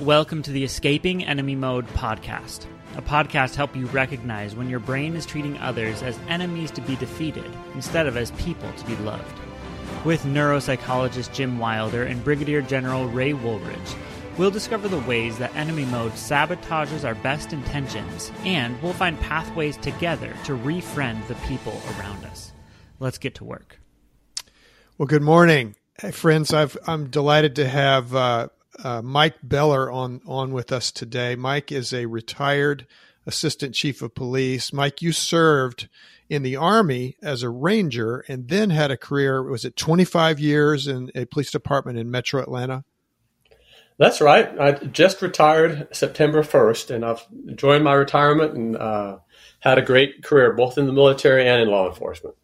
Welcome to the Escaping Enemy Mode podcast. A podcast help you recognize when your brain is treating others as enemies to be defeated instead of as people to be loved. With neuropsychologist Jim Wilder and Brigadier General Ray Woolridge, we'll discover the ways that enemy mode sabotages our best intentions, and we'll find pathways together to refriend the people around us. Let's get to work. Well, good morning, friends. i am delighted to have uh, uh, Mike Beller on on with us today. Mike is a retired assistant chief of police. Mike, you served in the army as a ranger and then had a career. Was it 25 years in a police department in Metro Atlanta? That's right. I just retired September 1st, and I've enjoyed my retirement and uh, had a great career both in the military and in law enforcement.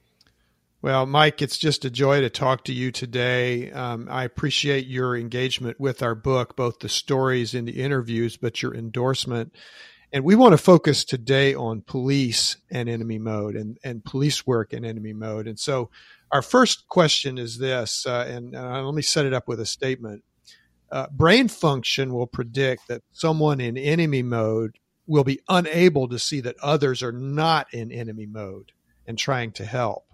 Well, Mike, it's just a joy to talk to you today. Um, I appreciate your engagement with our book, both the stories and the interviews, but your endorsement. And we want to focus today on police and enemy mode and, and police work and enemy mode. And so our first question is this, uh, and uh, let me set it up with a statement. Uh, brain function will predict that someone in enemy mode will be unable to see that others are not in enemy mode and trying to help.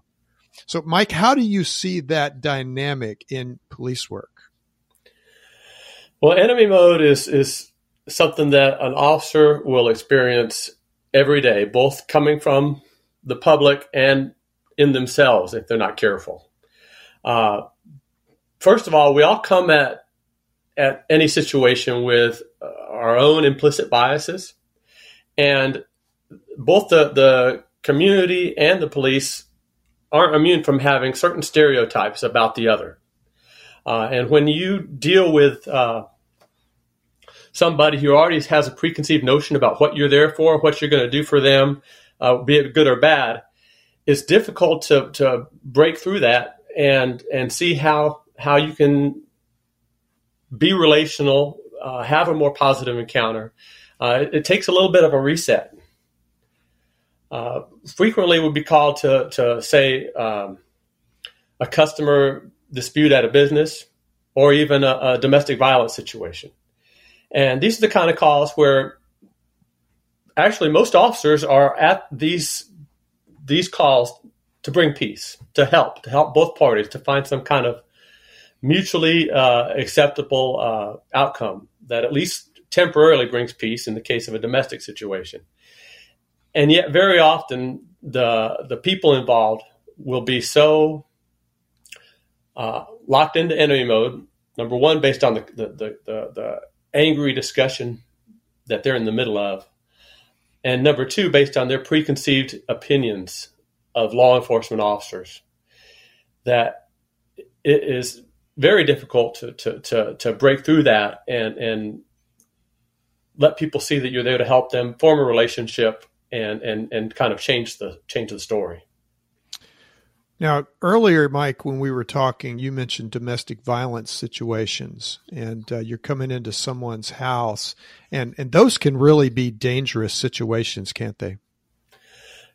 So, Mike, how do you see that dynamic in police work? Well, enemy mode is is something that an officer will experience every day, both coming from the public and in themselves if they're not careful. Uh, first of all, we all come at at any situation with uh, our own implicit biases, and both the the community and the police aren't immune from having certain stereotypes about the other. Uh, and when you deal with uh, somebody who already has a preconceived notion about what you're there for, what you're going to do for them, uh, be it good or bad, it's difficult to, to break through that and and see how how you can be relational, uh, have a more positive encounter. Uh, it, it takes a little bit of a reset uh, frequently would be called to, to say um, a customer dispute at a business or even a, a, domestic violence situation. And these are the kind of calls where actually most officers are at these these calls to bring peace, to help, to help both parties to find some kind of mutually uh, acceptable uh, outcome that at least temporarily brings peace in the case of a domestic situation and yet very often the the people involved will be so uh, locked into enemy mode. Number one, based on the the, the the, the angry discussion that they're in the middle of, and number two, based on their preconceived opinions of law enforcement officers, that it is very difficult to to to, to break through that and and let people see that you're there to help them form a relationship and and and kind of change the change the story. Now, earlier, Mike, when we were talking, you mentioned domestic violence situations, and uh, you're coming into someone's house, and and those can really be dangerous situations, can't they?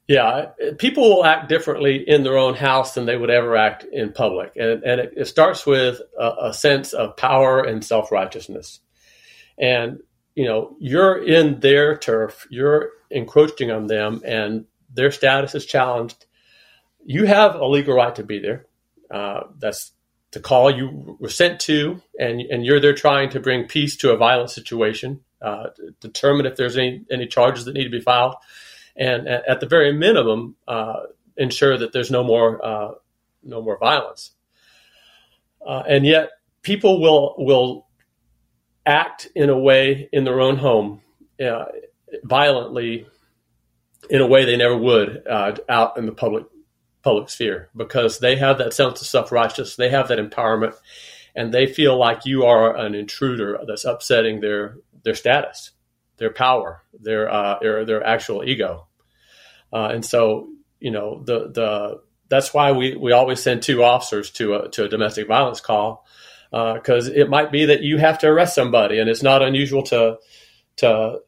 Yeah, people will act differently in their own house than they would ever act in public, and and it, it starts with a, a sense of power and self righteousness, and you know you're in their turf, you're encroaching on them and their status is challenged, you have a legal right to be there. Uh, that's the call you were sent to, and and you're there trying to bring peace to a violent situation, uh, determine if there's any any charges that need to be filed, and at, at the very minimum, uh, ensure that there's no more uh, no more violence. Uh, and yet, people will will act in a way in their own home uh, violently in a way they never would uh, out in the public public sphere. Because they have that sense of self righteousness, they have that empowerment, and they feel like you are an intruder that's upsetting their their status, their power, their uh, their, their actual ego, uh, and so you know the the that's why we, we always send two officers to a to a domestic violence call because uh, it might be that you have to arrest somebody, and it's not unusual to to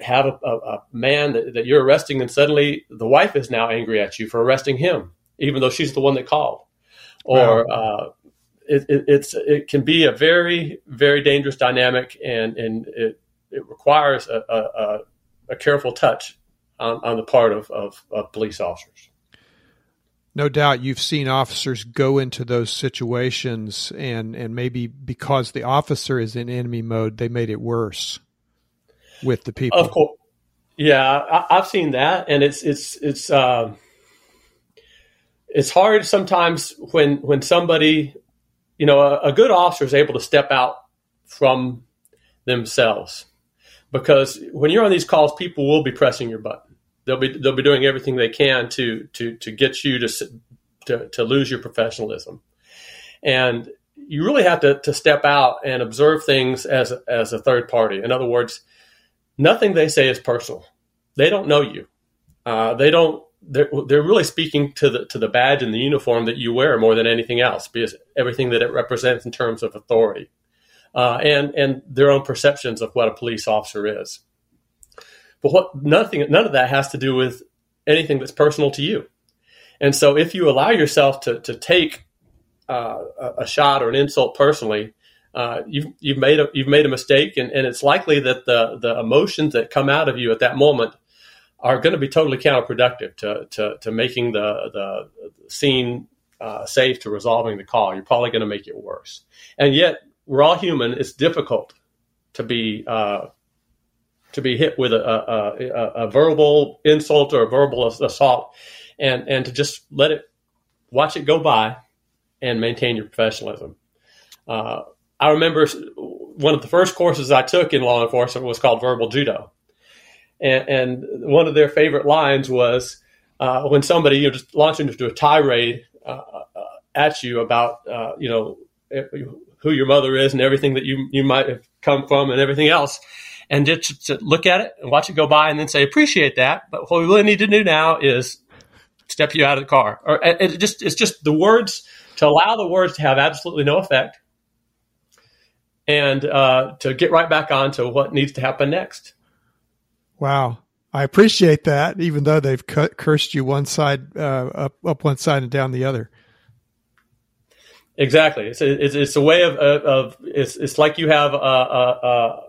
have a, a, a man that, that, you're arresting, and suddenly the wife is now angry at you for arresting him, even though she's the one that called. Or wow. uh, it, it, it's it can be a very very dangerous dynamic, and and it it requires a, a, a careful touch on, on the part of, of, of police officers. No doubt you've seen officers go into those situations and, and maybe because the officer is in enemy mode, they made it worse with the people. Of course. Yeah, I, have seen that. And it's, it's, it's, uh, it's hard sometimes when, when somebody, you know, a, a good officer is able to step out from themselves because when you're on these calls, people will be pressing your button. They'll be they'll be doing everything they can to to to get you to to, to lose your professionalism, and you really have to, to step out and observe things as as a third party. In other words, nothing they say is personal. They don't know you. Uh, they don't. They're, they're really speaking to the to the badge and the uniform that you wear more than anything else, because everything that it represents in terms of authority uh, and and their own perceptions of what a police officer is. But what nothing none of that has to do with anything that's personal to you. And so, if you allow yourself to to take uh, a shot or an insult personally, uh, you've you've made a you've made a mistake, and, and it's likely that the the emotions that come out of you at that moment are going to be totally counterproductive to to, to making the the scene uh, safe to resolving the call. You're probably going to make it worse. And yet, we're all human. It's difficult to be uh, to be hit with a, a, a, a, verbal insult or a verbal assault, and and to just let it watch it go by and maintain your professionalism. Uh, I remember one of the first courses I took in law enforcement was called verbal judo, and, and one of their favorite lines was uh, when somebody you know, just launched into a tirade uh, uh at you about uh, you know who your mother is and everything that you, you might have come from and everything else. And just to look at it and watch it go by and then say, appreciate that. But what we really need to do now is step you out of the car. Or it just, it's just the words to allow the words to have absolutely no effect and uh, to get right back on to what needs to happen next. Wow. I appreciate that, even though they've cursed you one side, uh, up, up one side and down the other. Exactly. It's a, it's, it's a way of, of, of, it's, it's like you have a, a, a,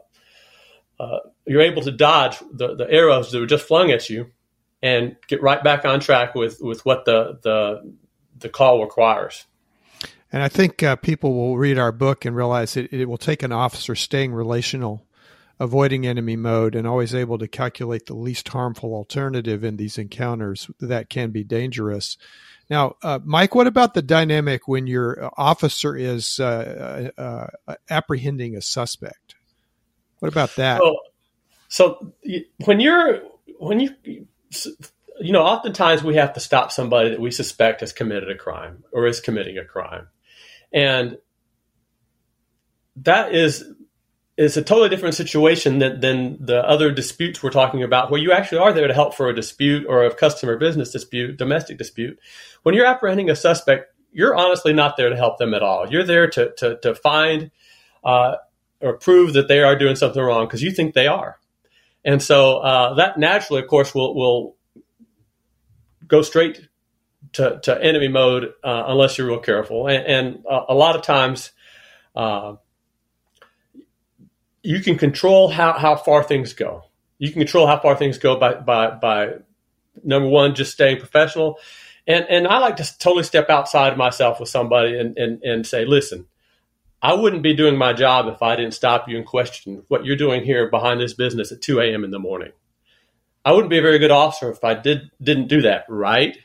a, you're able to dodge the, the arrows that were just flung at you and get right back on track with, with what the, the, the call requires. And I think uh, people will read our book and realize it, it will take an officer staying relational, avoiding enemy mode, and always able to calculate the least harmful alternative in these encounters that can be dangerous now, uh, Mike, what about the dynamic when your officer is uh, uh, uh apprehending a suspect? What about that? Well, so when you're when you you know, oftentimes we have to stop somebody that we suspect has committed a crime or is committing a crime, and that is is a totally different situation than, than the other disputes we're talking about, where you actually are there to help for a dispute or a customer business dispute, domestic dispute. When you're apprehending a suspect, you're honestly not there to help them at all. You're there to, to, to find uh, or prove that they are doing something wrong because you think they are. And so uh, that naturally, of course, will, will go straight to, to enemy mode uh, unless you're real careful. And, and uh, a lot of times, uh, you can control how, how far things go. You can control how far things go by, by, by number one, just staying professional. And, and I like to totally step outside of myself with somebody and, and, and say, listen, I wouldn't be doing my job if I didn't stop you and question what you're doing here behind this business at 2 a.m. in the morning. I wouldn't be a very good officer if I did didn't do that, right?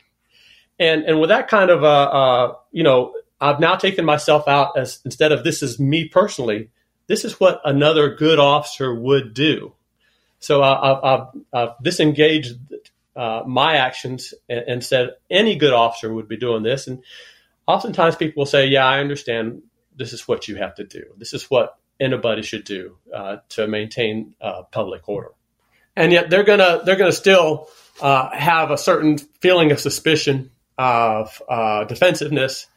And and with that kind of uh, uh you know, I've now taken myself out as instead of this is me personally, this is what another good officer would do. So I, have I've disengaged uh, my actions and, and, said any good officer would be doing this. And oftentimes people will say, "Yeah, I understand. This is what you have to do. This is what anybody should do uh, to maintain uh, public order." And yet they're gonna they're gonna still uh, have a certain feeling of suspicion of uh, defensiveness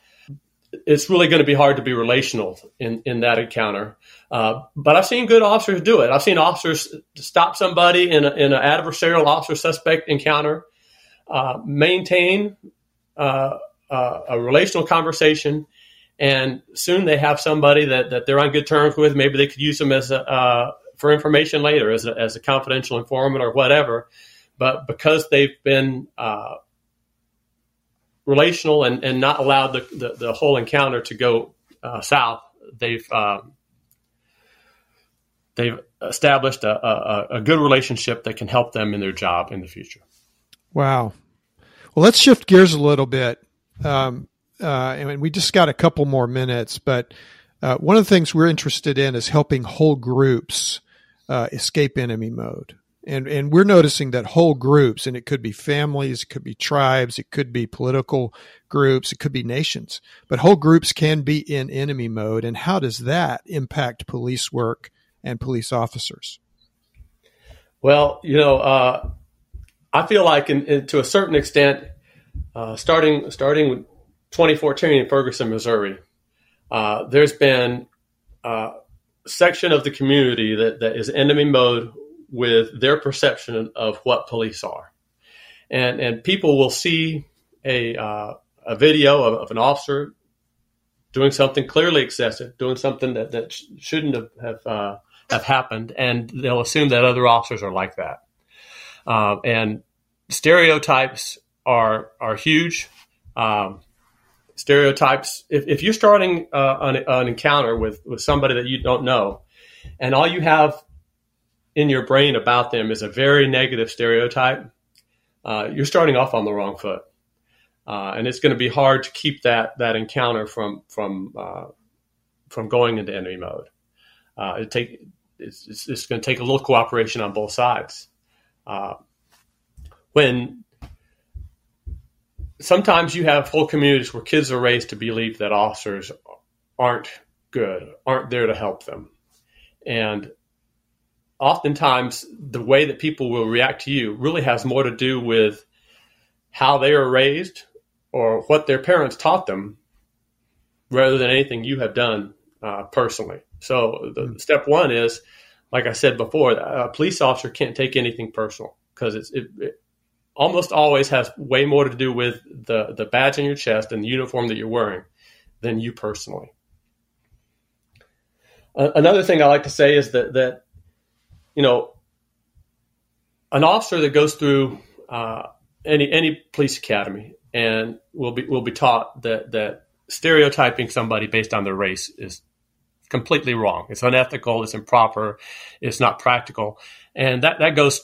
it's really going to be hard to be relational in, in that encounter. Uh, but I've seen good officers do it. I've seen officers stop somebody in, a, in an adversarial officer suspect encounter, uh, maintain a relational conversation, and soon they have somebody that, that they're on good terms with. Maybe they could use them as a, uh, for information later as a, as a confidential informant or whatever. But because they've been uh, relational and, and not allowed the, the, the whole encounter to go uh, south, they've um, they've established a, a, a, good relationship that can help them in their job in the future. Wow. Well, let's shift gears a little bit. Um, uh, and we just got a couple more minutes, but uh, one of the things we're interested in is helping whole groups uh, escape enemy mode. And, and we're noticing that whole groups, and it could be families, it could be tribes, it could be political groups, it could be nations, but whole groups can be in enemy mode. And how does that impact police work and police officers? Well, you know, uh, I feel like, in, in, to a certain extent, uh, starting starting with 2014 in Ferguson, Missouri, uh, there's been a section of the community that, that is enemy mode with their perception of what police are, and and people will see a uh, a video of, of, an officer doing something clearly excessive, doing something that, that shouldn't have have, uh, have happened, and they'll assume that other officers are like that. Uh, and stereotypes are are huge. Um, stereotypes. If, if you're starting uh, an, an, encounter with, with somebody that you don't know, and all you have in your brain about them is a very negative stereotype, uh, you're starting off on the wrong foot, uh, and it's going to be hard to keep that that encounter from from uh, from going into enemy mode. Uh, it take it's, it's, it's, going to take a little cooperation on both sides. Uh, when sometimes you have whole communities where kids are raised to believe that officers aren't good, aren't there to help them. And oftentimes, the way that people will react to you really has more to do with how they are raised or what their parents taught them rather than anything you have done uh, personally. So, the mm-hmm. step one is, like I said before, a police officer can't take anything personal because it's it, it, almost always has way more to do with the, the badge on your chest and the uniform that you're wearing than you personally. Uh, another thing I like to say is that, that, you know, an officer that goes through uh, any, any police academy and will be, will be taught that, that stereotyping somebody based on their race is completely wrong. It's unethical. It's improper. It's not practical. And that, that goes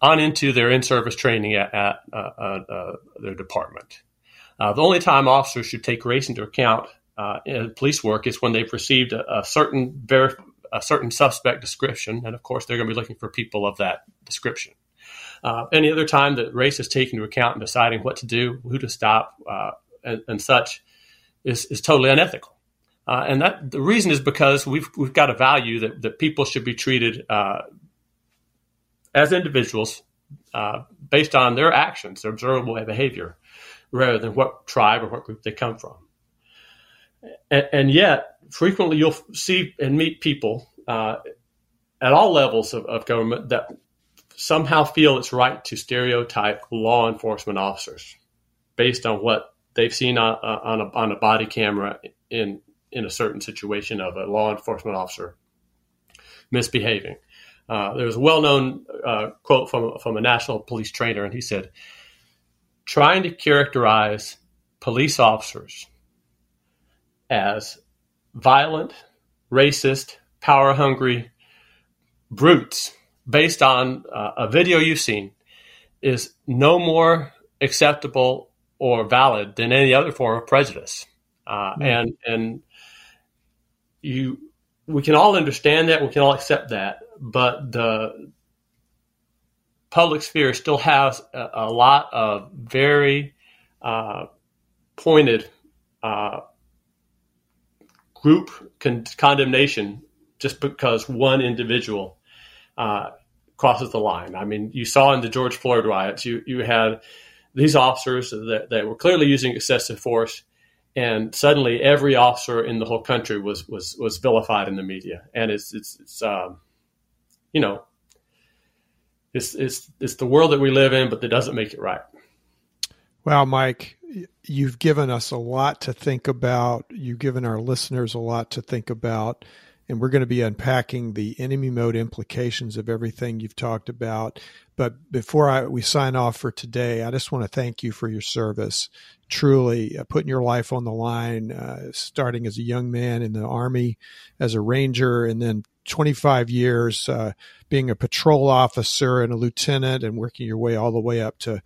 on into their in-service training at, at uh, uh, uh their department. Uh, the only time officers should take race into account uh, in police work is when they've received a, a certain a certain suspect description, and of course they're going to be looking for people of that description. Uh, any other time that race is taken into account in deciding what to do, who to stop, uh, and, and, such, is, is totally unethical. Uh, and that the reason is because we've we've got a value that, that people should be treated as individuals uh, based on their actions, their observable behavior, rather than what tribe or what group they come from. And, and yet, frequently you'll see and meet people uh, at all levels of, of, government that somehow feel it's right to stereotype law enforcement officers based on what they've seen on, on, a, on a body camera in in a certain situation of a law enforcement officer misbehaving. Uh, there was a well-known uh, quote from from a national police trainer, and he said, "Trying to characterize police officers as violent, racist, power-hungry brutes based on uh, a video you've seen is no more acceptable or valid than any other form of prejudice." Mm-hmm. And and you we can all understand that we can all accept that but the public sphere still has a, a lot of very uh, pointed uh, group con- condemnation just because one individual uh, crosses the line. I mean, you saw in the George Floyd riots, you, you had these officers that, that were clearly using excessive force, and suddenly every officer in the whole country was was was vilified in the media, and it's it's, it's um, you know, it's it's it's the world that we live in, but that doesn't make it right. Well, Mike, you've given us a lot to think about. You've given our listeners a lot to think about. And we're going to be unpacking the enemy mode implications of everything you've talked about. But before I, we sign off for today, I just want to thank you for your service. Truly uh, putting your life on the line, uh, starting as a young man in the Army, as a Ranger, and then 25 years uh, being a patrol officer and a lieutenant and working your way all the way up to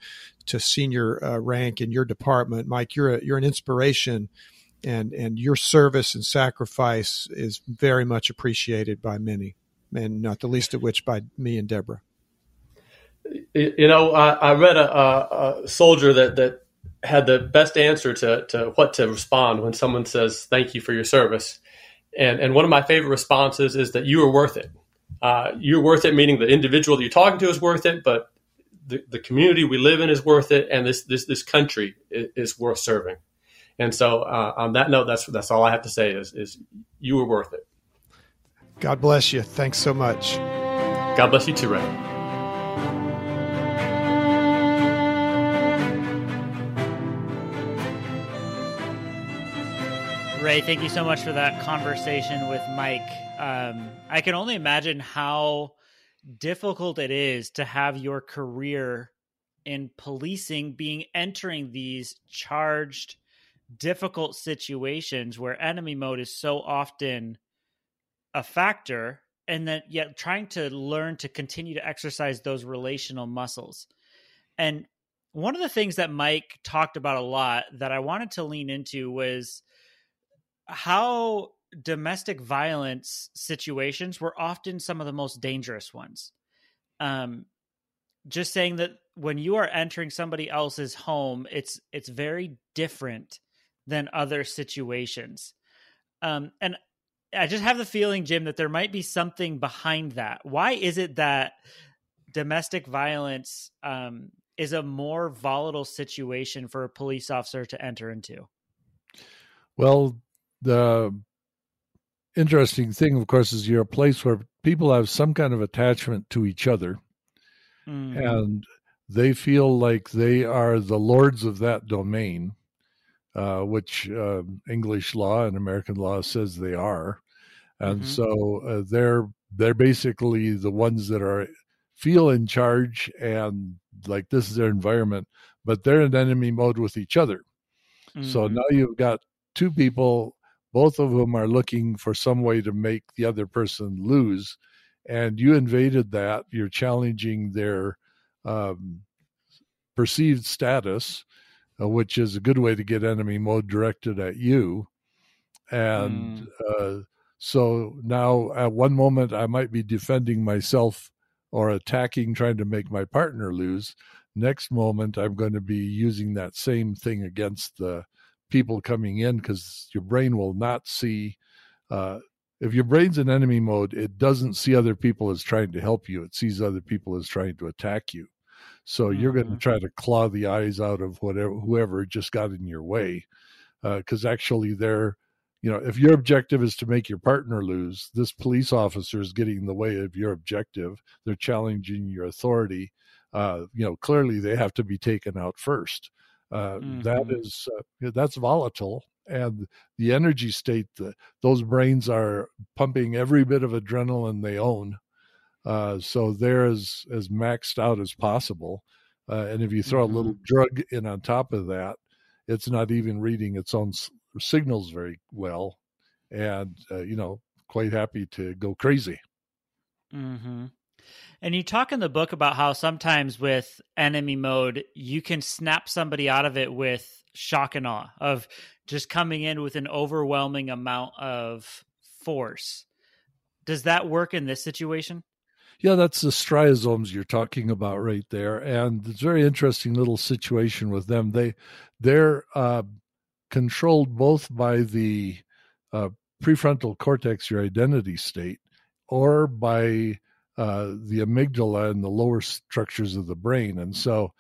to senior uh, rank in your department. Mike, you're a, you're an inspiration and and your service and sacrifice is very much appreciated by many, and not the least of which by me and Deborah. You know, I, I read a, a, soldier that that had the best answer to to what to respond when someone says "Thank you for your service," and and one of my favorite responses is that you are worth it. Uh, you're worth it, meaning the individual that you're talking to is worth it, but the, the community we live in is worth it, and this this this country is, is worth serving. And so, uh, on that note, that's that's all I have to say is is you were worth it. God bless you. Thanks so much. God bless you too, Ray. Ray, thank you so much for that conversation with Mike. Um, I can only imagine how difficult it is to have your career in policing being entering these charged difficult situations where enemy mode is so often a factor and then yet trying to learn to continue to exercise those relational muscles and one of the things that mike talked about a lot that i wanted to lean into was how domestic violence situations were often some of the most dangerous ones um just saying that when you are entering somebody else's home it's it's very different than other situations. Um, and I just have the feeling, Jim, that there might be something behind that. Why is it that domestic violence um, is a more volatile situation for a police officer to enter into? Well, the interesting thing, of course, is you're a place where people have some kind of attachment to each other. Mm-hmm. And they feel like they are the lords of that domain uh, which uh, English law and American law says they are, and mm-hmm. so uh, they're they're basically the ones that are feel in charge and like this is their environment, but they're in enemy mode with each other. Mm-hmm. So now you've got two people, both of whom are looking for some way to make the other person lose, and you invaded that. You're challenging their um, perceived status uh, which is a good way to get enemy mode directed at you. And mm. uh, so now, at one moment, I might be defending myself or attacking, trying to make my partner lose. Next moment, I'm going to be using that same thing against the people coming in because your brain will not see. Uh, if your brain's in enemy mode, it doesn't see other people as trying to help you. It sees other people as trying to attack you. So mm-hmm. you're going to try to claw the eyes out of whatever whoever just got in your way, because uh, actually they're, you know, if your objective is to make your partner lose, this police officer is getting in the way of your objective. They're challenging your authority. Uh, you know, clearly they have to be taken out first. Uh, mm-hmm. that is uh, that's volatile and the energy state the, those brains are pumping every bit of adrenaline they own uh, so they're as, as maxed out as possible. Uh, and if you throw mm-hmm. a little mm-hmm. drug in on top of that, it's not even reading its own s- signals very well. And, uh, you know, quite happy to go crazy. Mm-hmm. And you talk in the book about how sometimes with enemy mode, you can snap somebody out of it with shock and awe of just coming in with an overwhelming amount of force. Does that work in this situation? Yeah, that's the striosomes you're talking about right there, and it's a very interesting little situation with them. They they're uh, controlled both by the uh, prefrontal cortex, your identity state, or by uh, the amygdala and the lower structures of the brain. And so,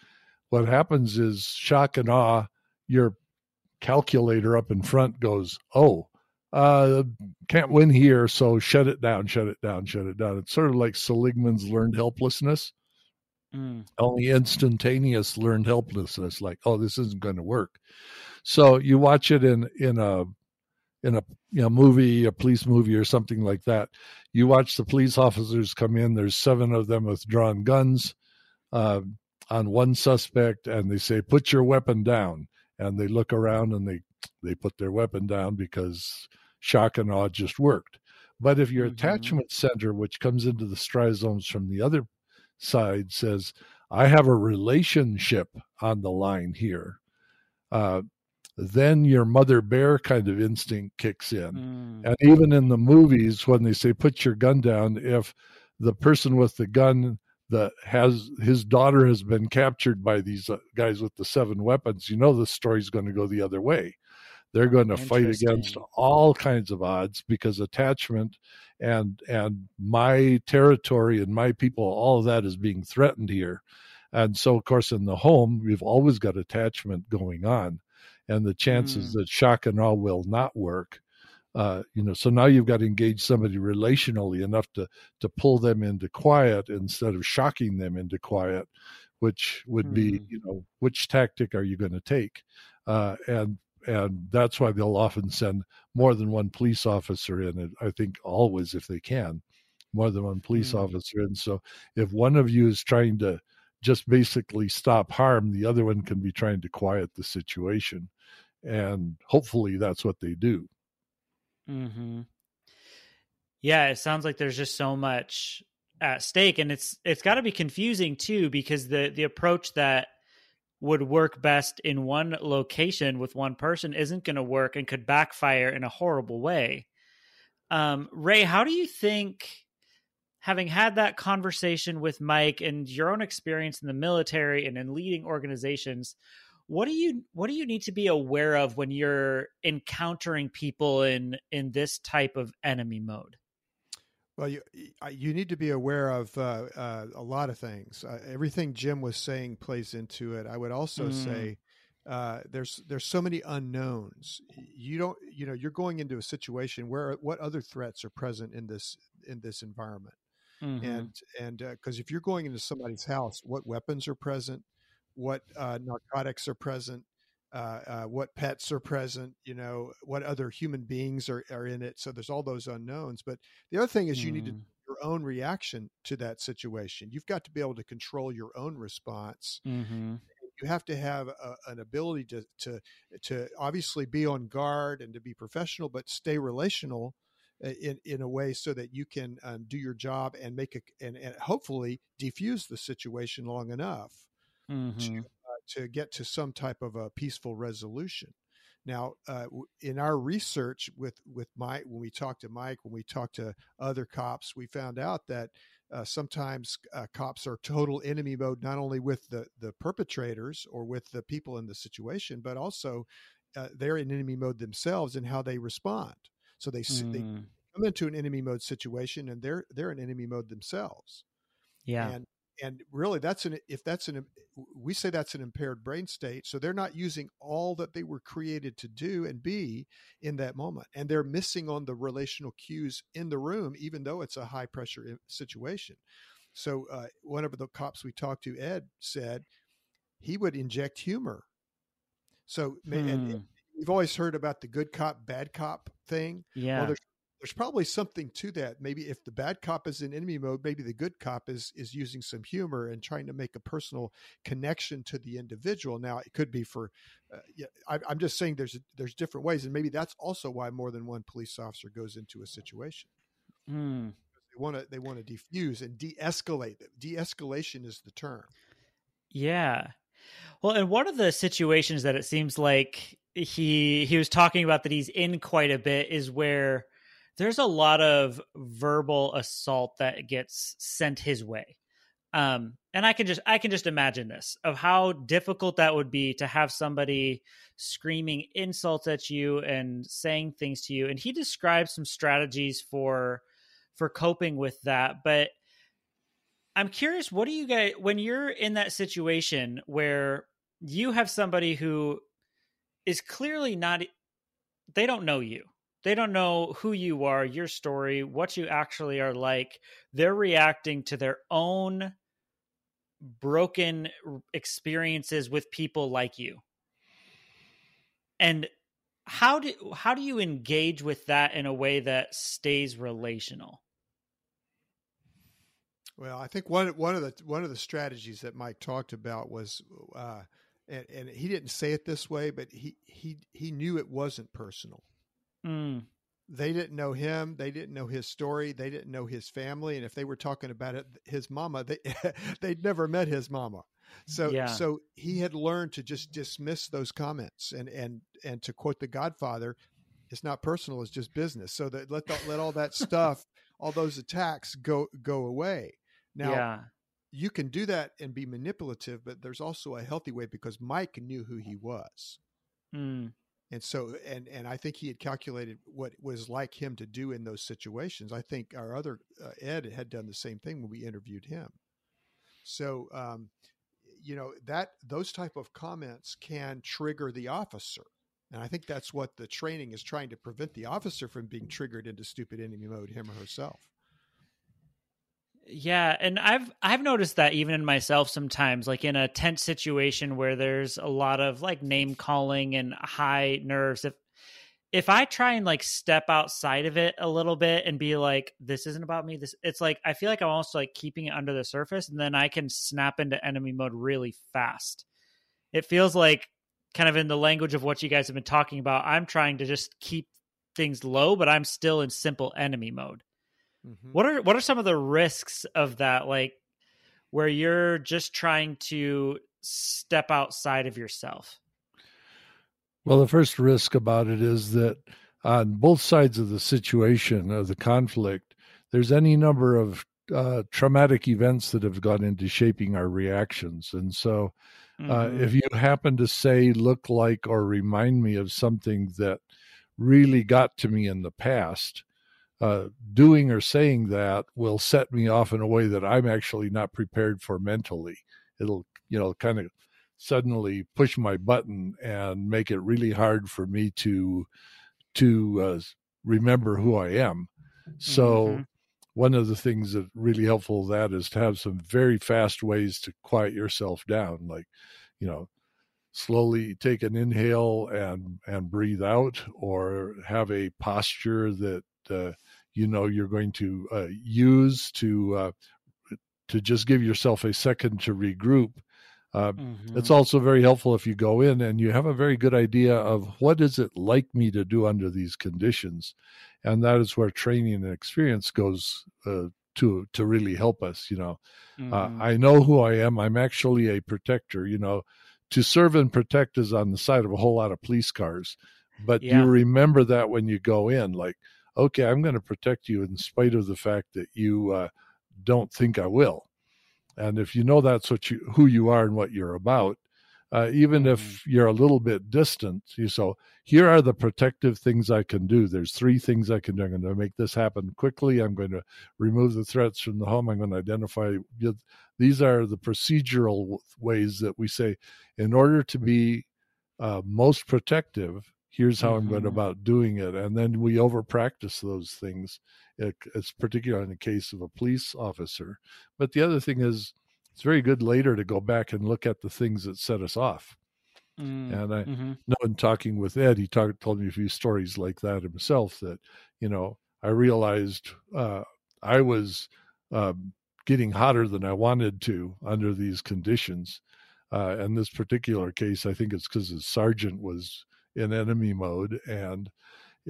what happens is shock and awe. Your calculator up in front goes, "Oh, uh, can't win here, so shut it down, shut it down, shut it down. It's sort of like Seligman's learned helplessness. Mm. Only instantaneous learned helplessness, like, oh, this isn't going to work. So you watch it in in a in a you know movie, a police movie or something like that. You watch the police officers come in. There's seven of them with drawn guns uh, on one suspect, and they say, "Put your weapon down." And they look around and they they put their weapon down because shock and awe just worked. But if your mm-hmm. attachment center, which comes into the striosomes from the other side, says, I have a relationship on the line here, uh, then your mother bear kind of instinct kicks in. Mm. And even in the movies, when they say, put your gun down, if the person with the gun that has his daughter has been captured by these uh, guys with the seven weapons, you know the story's going to go the other way. They're going to fight against all kinds of odds because attachment and and my territory and my people, all of that is being threatened here. And so, of course, in the home, we've always got attachment going on, and the chances mm. that shock and awe will not work. Uh, you know, so now you've got to engage somebody relationally enough to to pull them into quiet instead of shocking them into quiet, which would mm. be, you know, which tactic are you going to take? Uh, and and that's why they'll often send more than one police officer in i think always if they can more than one police mm. officer in so if one of you is trying to just basically stop harm the other one can be trying to quiet the situation and hopefully that's what they do hmm yeah it sounds like there's just so much at stake and it's it's got to be confusing too because the the approach that would work best in one location with one person isn't going to work and could backfire in a horrible way. Um, Ray, how do you think, having had that conversation with Mike and your own experience in the military and in leading organizations, what do you what do you need to be aware of when you're encountering people in in this type of enemy mode? Well, you you need to be aware of uh, uh, a lot of things. Uh, everything Jim was saying plays into it. I would also mm. say uh, there's there's so many unknowns. You don't you know you're going into a situation where what other threats are present in this in this environment, mm-hmm. and and because uh, if you're going into somebody's house, what weapons are present, what uh, narcotics are present, uh, uh, what pets are present, you know, what other human beings are, are in it. So there's all those unknowns. But the other thing is mm. you need to mm. your own reaction to that situation. You've got to be able to control your own response. Mm-hmm. You have to have a, an ability to, to to obviously be on guard and to be professional, but stay relational in in a way so that you can um, do your job and make a and, and hopefully defuse the situation long enough mm-hmm. to to get to some type of a peaceful resolution. Now, uh, in our research with with Mike, when we talked to Mike, when we talked to other cops, we found out that uh, sometimes uh, cops are total enemy mode, not only with the the perpetrators or with the people in the situation, but also uh, they're in enemy mode themselves in how they respond. So they mm. they come into an enemy mode situation, and they're they're in enemy mode themselves. Yeah, and and really that's an if that's an we say that's an impaired brain state so they're not using all that they were created to do and be in that moment and they're missing on the relational cues in the room even though it's a high pressure eh, situation so uh, one of the cops we talked to ed said he would inject humor so hmm. and, we've always heard about the good cop bad cop thing yeah well, there's there's probably something to that. Maybe if the bad cop is in enemy mode, maybe the good cop is is using some humor and trying to make a personal connection to the individual. Now, it could be for, uh, yeah, I, am just saying there's there's different ways, and maybe that's also why more than one police officer goes into a situation. Mm. They want to they want to defuse and de-escalate. De-escalation is the term. Yeah. Well, and one of the situations that it seems like he he was talking about that he's in quite a bit is where there's a lot of verbal assault that gets sent his way. Um, and I can just I can just imagine this of how difficult that would be to have somebody screaming insults at you and saying things to you. And he describes some strategies for for coping with that. But I'm curious, what do you guys when you're in that situation where you have somebody who is clearly not they don't know you they don't know who you are, your story, what you actually are like. They're reacting to their own broken experiences with people like you. And how do how do you engage with that in a way that stays relational? Well, I think one one of the one of the strategies that Mike talked about was, uh, and, and he didn't say it this way, but he he he knew it wasn't personal. Mm. They didn't know him. They didn't know his story. They didn't know his family. And if they were talking about it, his mama, they they'd never met his mama. So yeah. so he had learned to just dismiss those comments and and and to quote the Godfather, it's not personal. It's just business. So that let the, let all that stuff, all those attacks go go away. Now, yeah. You can do that and be manipulative, but there's also a healthy way because Mike knew who he was. Mm. And so, and and I think he had calculated what was like him to do in those situations. I think our other uh, Ed had done the same thing when we interviewed him. So, um, you know that those type of comments can trigger the officer, and I think that's what the training is trying to prevent the officer from being triggered into stupid enemy mode, him or herself. Yeah, and I've I've noticed that even in myself sometimes, like in a tense situation where there's a lot of like name calling and high nerves. If if I try and like step outside of it a little bit and be like, this isn't about me, this it's like I feel like I'm also like keeping it under the surface, and then I can snap into enemy mode really fast. It feels like kind of in the language of what you guys have been talking about. I'm trying to just keep things low, but I'm still in simple enemy mode. Mm-hmm. What are what are some of the risks of that like where you're just trying to step outside of yourself? Well, the first risk about it is that on both sides of the situation of the conflict, there's any number of uh, traumatic events that have gone into shaping our reactions. And so, uh, mm-hmm. if you happen to say, look like, or remind me of something that really got to me in the past, uh, doing or saying that will set me off in a way that I'm actually not prepared for mentally. It'll, you know, kind of suddenly push my button and make it really hard for me to to uh, remember who I am. So mm-hmm. one of the things that really helpful that is to have some very fast ways to quiet yourself down, like you know, slowly take an inhale and and breathe out, or have a posture that uh, you know you're going to uh, use to uh, to just give yourself a second to regroup. Uh, mm-hmm. It's also very helpful if you go in and you have a very good idea of what is it like me to do under these conditions, and that is where training and experience goes uh, to to really help us. You know, uh, mm-hmm. I know who I am. I'm actually a protector. You know, to serve and protect is on the side of a whole lot of police cars, but yeah. you remember that when you go in, like okay, I'm going to protect you in spite of the fact that you uh, don't think I will. And if you know that's what you who you are and what you're about, uh, even if mm-hmm. you're a little bit distant, you so here are the protective things I can do. There's three things I can do. I'm going to make this happen quickly. I'm going to remove the threats from the home. I'm going to identify. These are the procedural ways that we say, in order to be uh, most protective, here's how mm-hmm. I'm going about doing it. And then we over practice those things. It's particularly in the case of a police officer. But the other thing is, it's very good later to go back and look at the things that set us off. Mm, and I mm-hmm. know in talking with Ed, he talked, told me a few stories like that himself that, you know, I realized uh, I was um, getting hotter than I wanted to under these conditions. Uh, in this particular case, I think it's because the sergeant was in enemy mode, and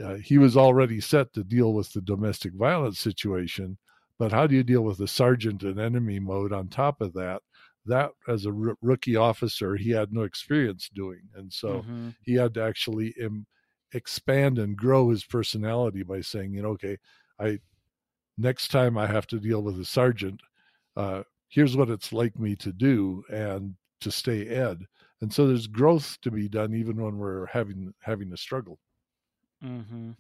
uh, he was already set to deal with the domestic violence situation. But how do you deal with the sergeant in enemy mode on top of that? That, as a r- rookie officer, he had no experience doing, and so mm-hmm. he had to actually Im- expand and grow his personality by saying, you know, okay, I next time I have to deal with a sergeant, uh, here's what it's like me to do and to stay ed and so there's growth to be done even when we're having having a struggle mm-hmm.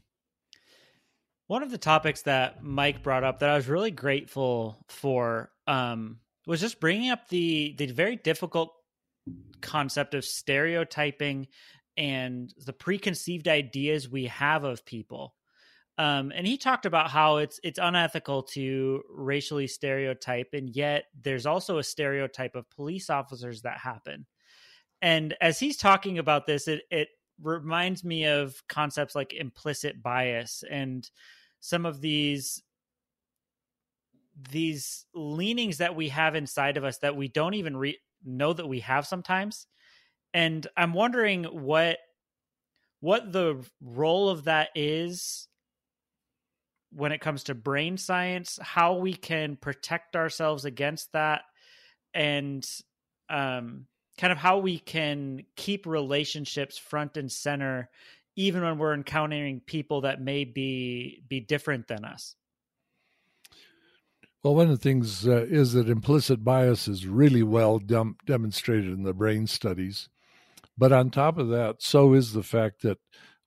one of the topics that mike brought up that i was really grateful for um, was just bringing up the the very difficult concept of stereotyping and the preconceived ideas we have of people Um, and he talked about how it's it's unethical to racially stereotype, and yet there's also a stereotype of police officers that happen. And as he's talking about this, it it reminds me of concepts like implicit bias and some of these these leanings that we have inside of us that we don't even re- know that we have sometimes. And i'm wondering what what the role of that is when it comes to brain science how we can protect ourselves against that and um kind of how we can keep relationships front and center even when we're encountering people that may be be different than us well, one of the things uh, is that implicit bias is really well dem- demonstrated in the brain studies. But on top of that, so is the fact that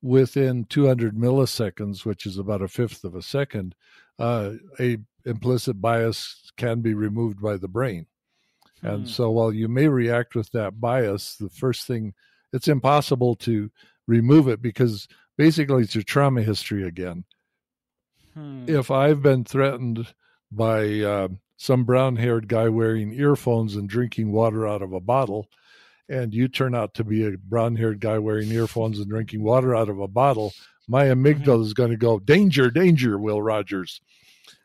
within 200 milliseconds, which is about a fifth of a second, uh, a implicit bias can be removed by the brain. Hmm. And so while you may react with that bias, the first thing, it's impossible to remove it because basically it's your trauma history again. Hmm. If I've been threatened by uh, some brown haired guy wearing earphones and drinking water out of a bottle, and you turn out to be a brown haired guy wearing earphones and drinking water out of a bottle, my amygdala mm-hmm. is going to go, danger, danger, Will Rogers.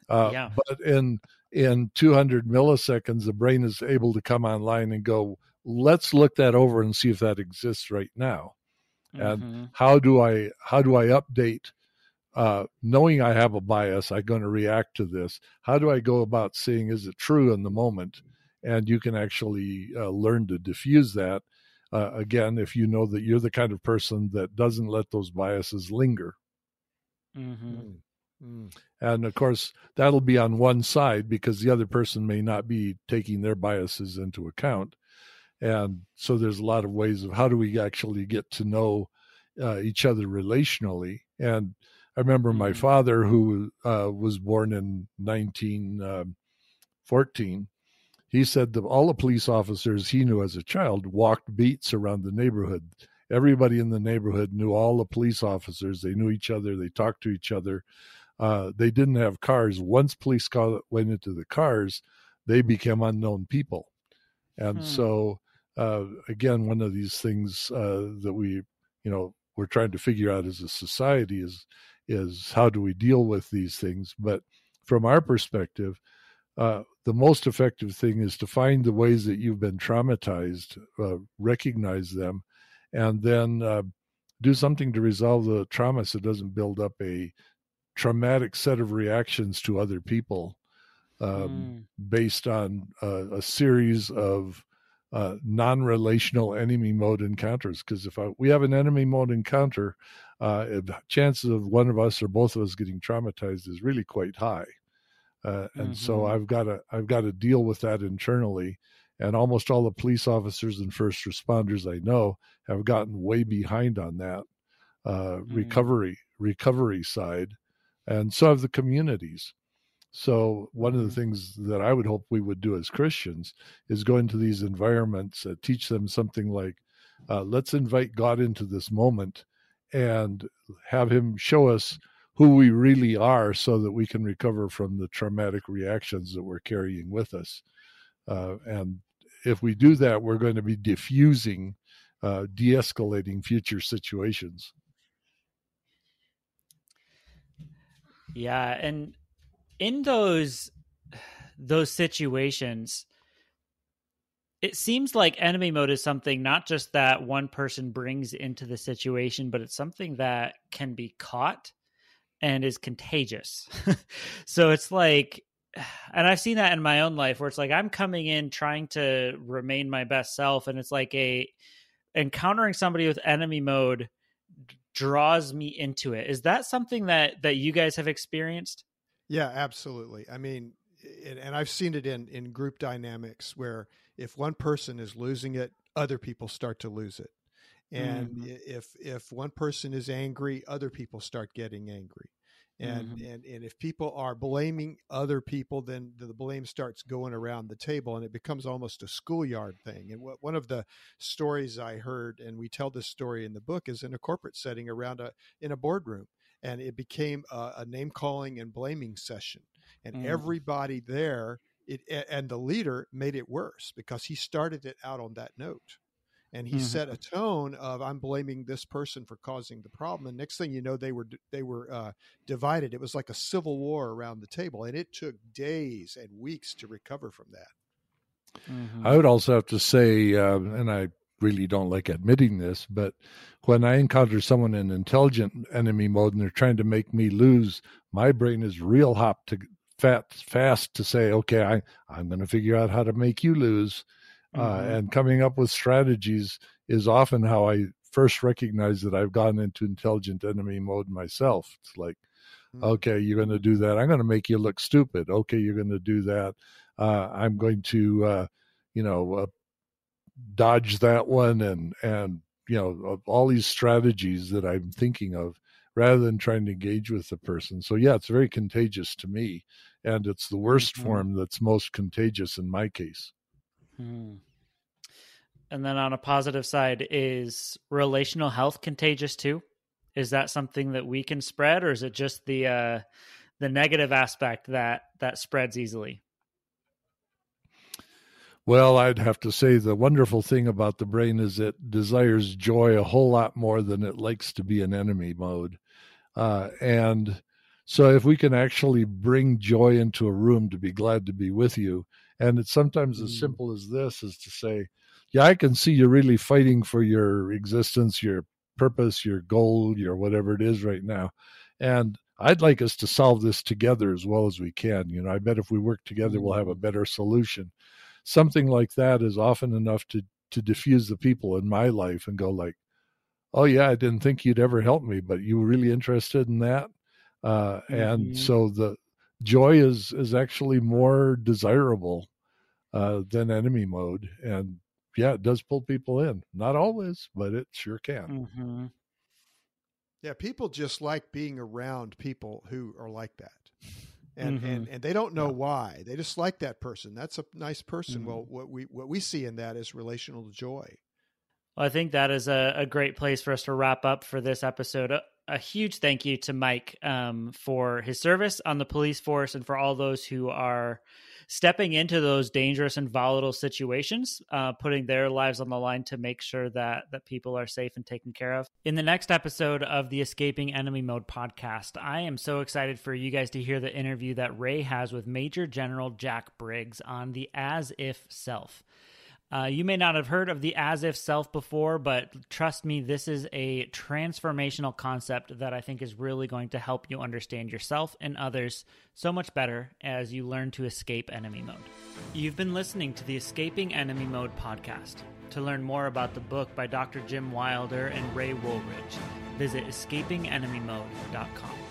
Uh, yeah. But in in 200 milliseconds, the brain is able to come online and go, let's look that over and see if that exists right now. Mm-hmm. And how do I how do I update uh, knowing I have a bias, I'm going to react to this. How do I go about seeing is it true in the moment? And you can actually uh, learn to diffuse that. Uh, again, if you know that you're the kind of person that doesn't let those biases linger. Mm-hmm. Mm. And of course, that'll be on one side because the other person may not be taking their biases into account. And so there's a lot of ways of how do we actually get to know uh, each other relationally. And I remember my mm-hmm. father, who uh, was born in 1914, um, he said that all the police officers he knew as a child walked beats around the neighborhood. Everybody in the neighborhood knew all the police officers. They knew each other. They talked to each other. Uh, they didn't have cars. Once police went into the cars, they became unknown people. And hmm. so, uh, again, one of these things uh, that we, you know, we're trying to figure out as a society is is how do we deal with these things? But from our perspective, uh, the most effective thing is to find the ways that you've been traumatized, uh, recognize them, and then uh, do something to resolve the trauma so it doesn't build up a traumatic set of reactions to other people um, mm. based on a series of uh, non-relational enemy mode encounters. Because if I, we have an enemy mode encounter, uh, chances of one of us or both of us getting traumatized is really quite high. Uh, and mm-hmm. so I've got to I've got to deal with that internally. And almost all the police officers and first responders I know have gotten way behind on that uh, mm-hmm. recovery recovery side, and so have the communities. So one of the mm-hmm. things that I would hope we would do as Christians is go into these environments, uh, teach them something like, uh, let's invite God into this moment and have Him show us who we really are, so that we can recover from the traumatic reactions that we're carrying with us. Uh, and if we do that, we're going to be diffusing, uh, de-escalating future situations. Yeah, and in those those situations it seems like enemy mode is something not just that one person brings into the situation but it's something that can be caught and is contagious. So it's like and i've seen that in my own life where it's like i'm coming in trying to remain my best self and it's like a encountering somebody with enemy mode draws me into it is that something that that you guys have experienced yeah, absolutely. I mean, and I've seen it in in group dynamics where if one person is losing it, other people start to lose it. And mm. if if one person is angry, other people start getting angry. And, mm-hmm. and and if people are blaming other people, then the blame starts going around the table, and it becomes almost a schoolyard thing. And what, one of the stories I heard, and we tell this story in the book, is in a corporate setting around a in a boardroom, and it became a, a name calling and blaming session. And mm. everybody there, it and the leader made it worse because he started it out on that note and he mm-hmm. set a tone of I'm blaming this person for causing the problem. And next thing you know, they were they were uh, divided. It was like a civil war around the table, and it took days and weeks to recover from that. Mm-hmm. I would also have to say, uh, and I really don't like admitting this, but when I encounter someone in intelligent enemy mode and they're trying to make me lose, my brain is real hot to fat fast to say, okay, I I'm going to figure out how to make you lose uh, mm-hmm. and coming up with strategies is often how I first recognize that I've gotten into intelligent enemy mode myself. It's like, mm-hmm. okay, you're going to do that. I'm going to make you look stupid. Okay, you're going to do that. Uh, I'm going to, uh, you know, uh, dodge that one and and you know all these strategies that I'm thinking of rather than trying to engage with the person. So yeah, it's very contagious to me, and it's the worst mm-hmm. form that's most contagious in my case. Hmm. And then on a positive side, is relational health contagious too? Is that something that we can spread, or is it just the uh, the negative aspect that that spreads easily? Well, I'd have to say the wonderful thing about the brain is it desires joy a whole lot more than it likes to be in enemy mode. Uh, and so, if we can actually bring joy into a room to be glad to be with you, and it's sometimes mm. as simple as this is to say, yeah, I can see you're really fighting for your existence, your purpose, your goal, your whatever it is right now. And I'd like us to solve this together as well as we can. You know, I bet if we work together, we'll have a mm. better solution. Something like that is often enough to to diffuse the people in my life and go like, "Oh yeah, I didn't think you'd ever help me, but you were really interested in that." Uh, mm-hmm. And so the joy is is actually more desirable uh, than enemy mode. And yeah, it does pull people in. Not always, but it sure can. Mm-hmm. Yeah, people just like being around people who are like that. And, mm-hmm. and and they don't know yeah. why. They just like that person. That's a nice person. Mm-hmm. Well, what we what we see in that is relational joy. Well, I think that is a, a great place for us to wrap up for this episode. A, huge thank you to Mike um, for his service on the police force and for all those who are stepping into those dangerous and volatile situations, uh, putting their lives on the line to make sure that that people are safe and taken care of. In the next episode of the Escaping Enemy Mode podcast, I am so excited for you guys to hear the interview that Ray has with Major General Jack Briggs on the as if self. Uh, you may not have heard of the as if self before, but trust me, this is a transformational concept that I think is really going to help you understand yourself and others so much better as you learn to escape enemy mode. You've been listening to the Escaping Enemy Mode podcast. To learn more about the book by Dr. Jim Wilder and Ray Woolridge, visit escapingenemymode.com.